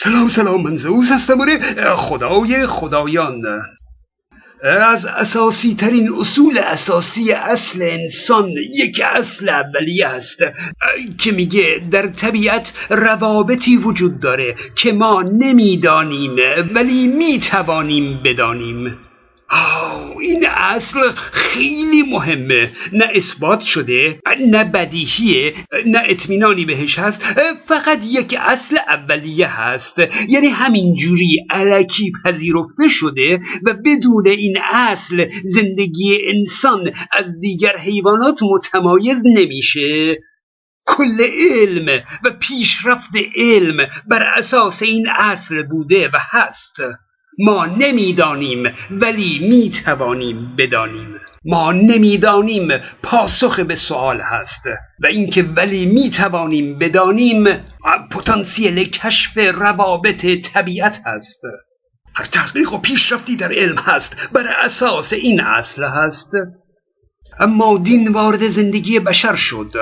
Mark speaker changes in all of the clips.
Speaker 1: سلام سلام من زوز هستم خدای خدایان. از اساسی ترین اصول اساسی اصل انسان یک اصل اولیه است که میگه در طبیعت روابطی وجود داره که ما نمی‌دانیم ولی می‌توانیم بدانیم. این اصل خیلی مهمه. نه اثبات شده نه بدیهیه نه اطمینانی بهش هست. فقط یک اصل اولیه هست. یعنی همینجوری علکی پذیرفته شده و بدون این اصل زندگی انسان از دیگر حیوانات متمایز نمیشه. کل علم و پیشرفت علم بر اساس این اصل بوده و هست. ما نمی‌دانیم ولی می‌توانیم بدانیم. ما نمی‌دانیم پاسخ به سوال هست و اینکه ولی می‌توانیم بدانیم پتانسیل کشف روابط طبیعت هست. هر تحقیق و پیشرفتی در علم هست بر اساس این اصل هست. اما دین وارد زندگی بشر شد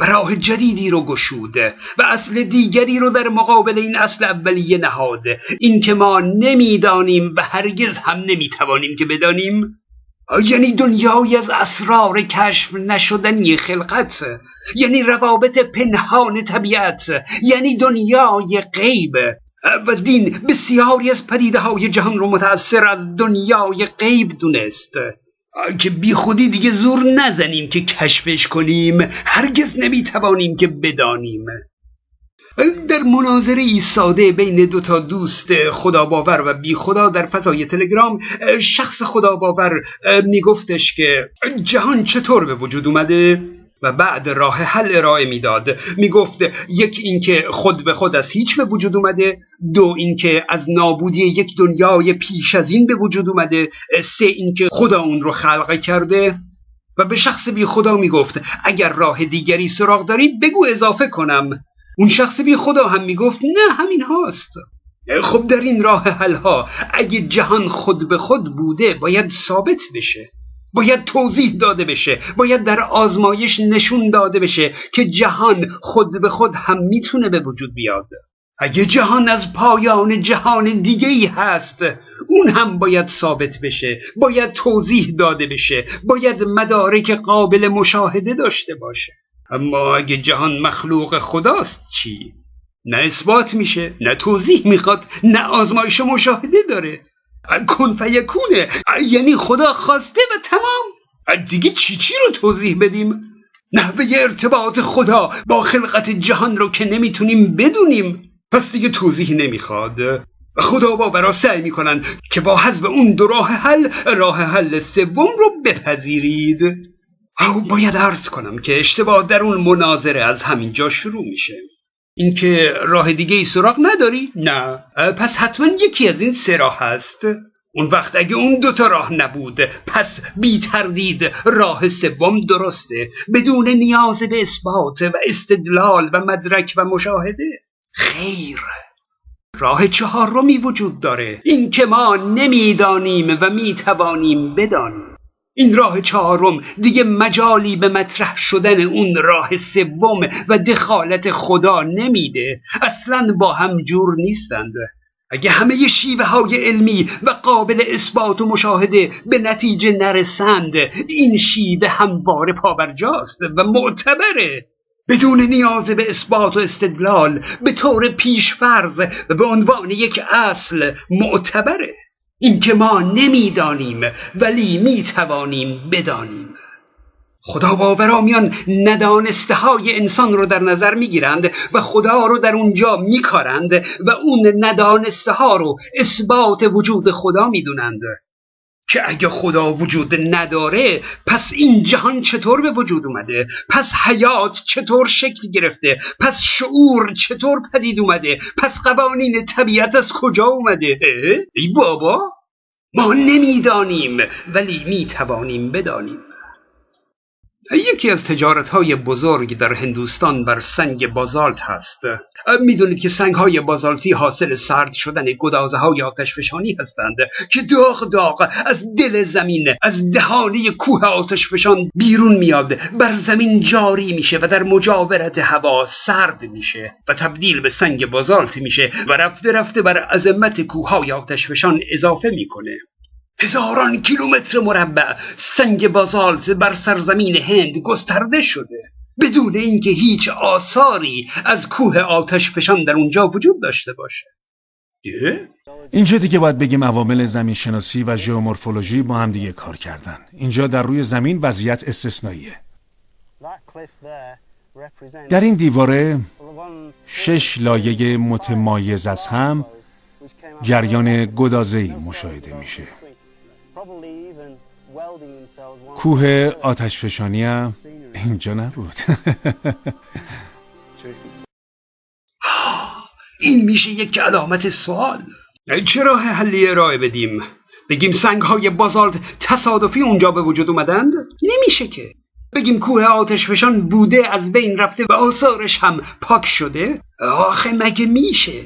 Speaker 1: و راه جدیدی رو گشود و اصل دیگری رو در مقابل این اصل اولیه نهاد. این که ما نمی‌دانیم و هرگز هم نمی‌توانیم که بدانیم یعنی دنیای از اسرار کشف نشدنی خلقت یعنی روابط پنهان طبیعت یعنی دنیای غیب. و دین بسیاری از پدیده های جهان رو متأثر از دنیای غیب دونست. که بی خودی دیگه زور نزنیم که کشفش کنیم. هرگز نمی‌توانیم که بدانیم. در مناظره ساده بین دو تا دوست خدا باور و بی خدا در فضای تلگرام شخص خدا باور میگفتش که جهان چطور به وجود اومده؟ و بعد راه حل ارائه می‌داد. می‌گفت یک اینکه خود به خود از هیچ به وجود اومده دو اینکه از نابودی یک دنیای پیش از این به وجود اومده سه اینکه خدا اون رو خلق کرده. و به شخص بی خدا می‌گفت اگر راه دیگری سراغ داری بگو اضافه کنم. اون شخص بی خدا هم می‌گفت نه همین هاست. خب در این راه حل ها اگه جهان خود به خود بوده باید ثابت بشه. باید توضیح داده بشه باید در آزمایش نشون داده بشه که جهان خود به خود هم می‌تونه به وجود بیاد. اگه جهان از پایان جهان دیگه ای هست اون هم باید ثابت بشه باید توضیح داده بشه باید مدارک قابل مشاهده داشته باشه. اما اگه جهان مخلوق خداست چی؟ نه اثبات میشه نه توضیح می‌خواد نه آزمایش مشاهده داره. کن فیکونه یعنی خدا خواسته و تمام. دیگه چی چی رو توضیح بدیم؟ نحوه ارتباط خدا با خلقت جهان رو که نمی‌تونیم بدونیم. پس دیگه توضیح نمی‌خواد. خدا باورا سعی می‌کنن که با حذف اون دو راه حل راه حل سوم رو بپذیرید. او باید عرض کنم که اشتباه در اون مناظره از همین جا شروع میشه. اینکه راه دیگه ای سراغ نداری؟ نه. پس حتما یکی از این سه راه هست. اون وقت اگه اون دوتا راه نبود پس بی تردید راه سوم درسته. بدون نیاز به اثبات و استدلال و مدرک و مشاهده. خیر. راه چهارمی وجود داره. این که ما نمی‌دانیم و می‌توانیم بدانیم این راه چهارم دیگه مجالی به مطرح شدن اون راه سوم و دخالت خدا نمیده. اصلا با هم جور نیستند. اگه همه شیوه های علمی و قابل اثبات و مشاهده به نتیجه نرسند این شیوه همواره پابرجاست و معتبره. بدون نیاز به اثبات و استدلال به طور پیشفرض و به عنوان یک اصل معتبره. اینکه ما نمی‌دانیم ولی می‌توانیم بدانیم. خدا باورامیان ندانسته های انسان رو در نظر می‌گیرند و خدا رو در اونجا میکارند و اون ندانسته ها رو اثبات وجود خدا می‌دونند. که اگه خدا وجود نداره پس این جهان چطور به وجود اومده؟ پس حیات چطور شکل گرفته؟ پس شعور چطور پدید اومده؟ پس قوانین طبیعت از کجا اومده؟ ای بابا ما نمی‌دانیم ولی می‌توانیم بدانیم. یکی از تجارت های بزرگ در هندوستان بر سنگ بازالت هست. می‌دونید که سنگ های بازالتی حاصل سرد شدن گدازه های آتشفشانی هستند که داغ داغ از دل زمین از دهانه کوه آتشفشان بیرون میاد. بر زمین جاری میشه و در مجاورت هوا سرد میشه و تبدیل به سنگ بازالت میشه و رفته رفته بر عظمت کوه های آتشفشان اضافه می‌کنه. هزاران کیلومتر مربع سنگ بازالت بر سرزمین هند گسترده شده. بدون اینکه هیچ آثاری از کوه آتش فشان در اونجا وجود داشته باشه.
Speaker 2: اینجا دیگه باید بگیم عوامل زمین شناسی و ژئومورفولوژی با هم دیگه کار کردن. اینجا در روی زمین وضعیت استثنائیه. در این دیواره شش لایه متمایز از هم جریان گدازه‌ای مشاهده میشه. کوه آتش فشانی هم اینجا نبود.
Speaker 1: این میشه یک علامت سوال. چرا حلی ارائه بدیم؟ بگیم سنگ های بازالت تصادفی اونجا به وجود اومدند؟ نمیشه که. بگیم کوه آتش فشان بوده از بین رفته و آثارش هم پاک شده؟ آخه مگه میشه؟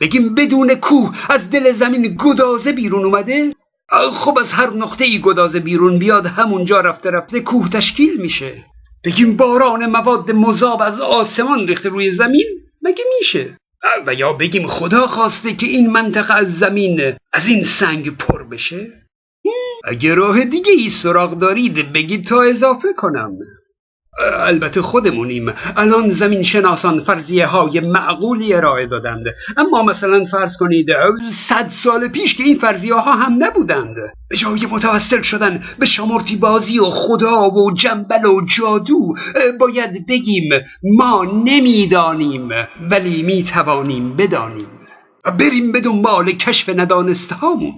Speaker 1: بگیم بدون کوه از دل زمین گدازه بیرون اومده؟ خب از هر نقطه ای گدازه بیرون بیاد همونجا رفته رفته کوه تشکیل میشه. بگیم باران مواد مذاب از آسمان ریخته روی زمین مگه میشه؟ و یا بگیم خدا خواسته که این منطقه از زمین از این سنگ پر بشه؟ اگه راه دیگه ای سراغ دارید بگید تا اضافه کنم. البته خودمونیم. الان زمین شناسان فرضیه های معقولی ارائه دادند. اما مثلا فرض کنید صد سال پیش که این فرضیه ها هم نبودند. به جای متوسل شدن به شامورتی بازی و خدا و جنبل و جادو باید بگیم ما نمی‌دانیم ولی می‌توانیم بدانیم. بریم به دنبال کشف ندانسته هامون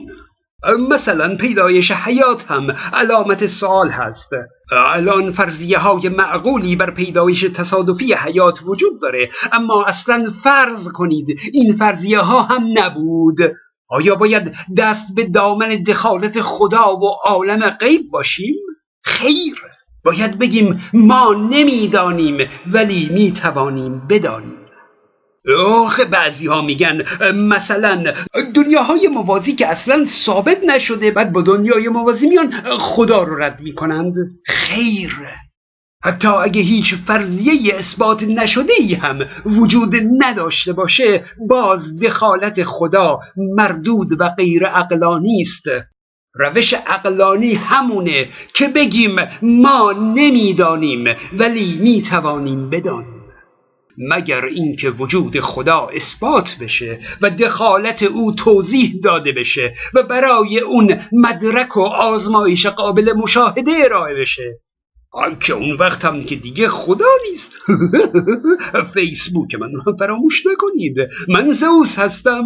Speaker 1: مثلا پیدایش حیات هم علامت سوال هست. الان فرضیه های معقولی بر پیدایش تصادفی حیات وجود داره اما اصلا فرض کنید این فرضیه ها هم نبود. آیا باید دست به دامن دخالت خدا و عالم غیب باشیم؟ خیر باید بگیم ما نمی‌دانیم ولی می‌توانیم بدانیم. آخه بعضی ها میگن مثلا دنیاهای موازی که اصلا ثابت نشده بعد با دنیای موازی میان خدا رو رد می‌کنند. خیر. حتی اگه هیچ فرضیه اثبات نشده ای هم وجود نداشته باشه باز دخالت خدا مردود و غیر اقلانی است. روش اقلانی همونه که بگیم ما نمی‌دانیم ولی می‌توانیم بدانیم. مگر اینکه وجود خدا اثبات بشه و دخالت او توضیح داده بشه و برای اون مدرک و آزمایش قابل مشاهده ارائه بشه؟ که اون وقت هم که دیگه خدا نیست. فیسبوک من فراموش نکنید. من زوس هستم.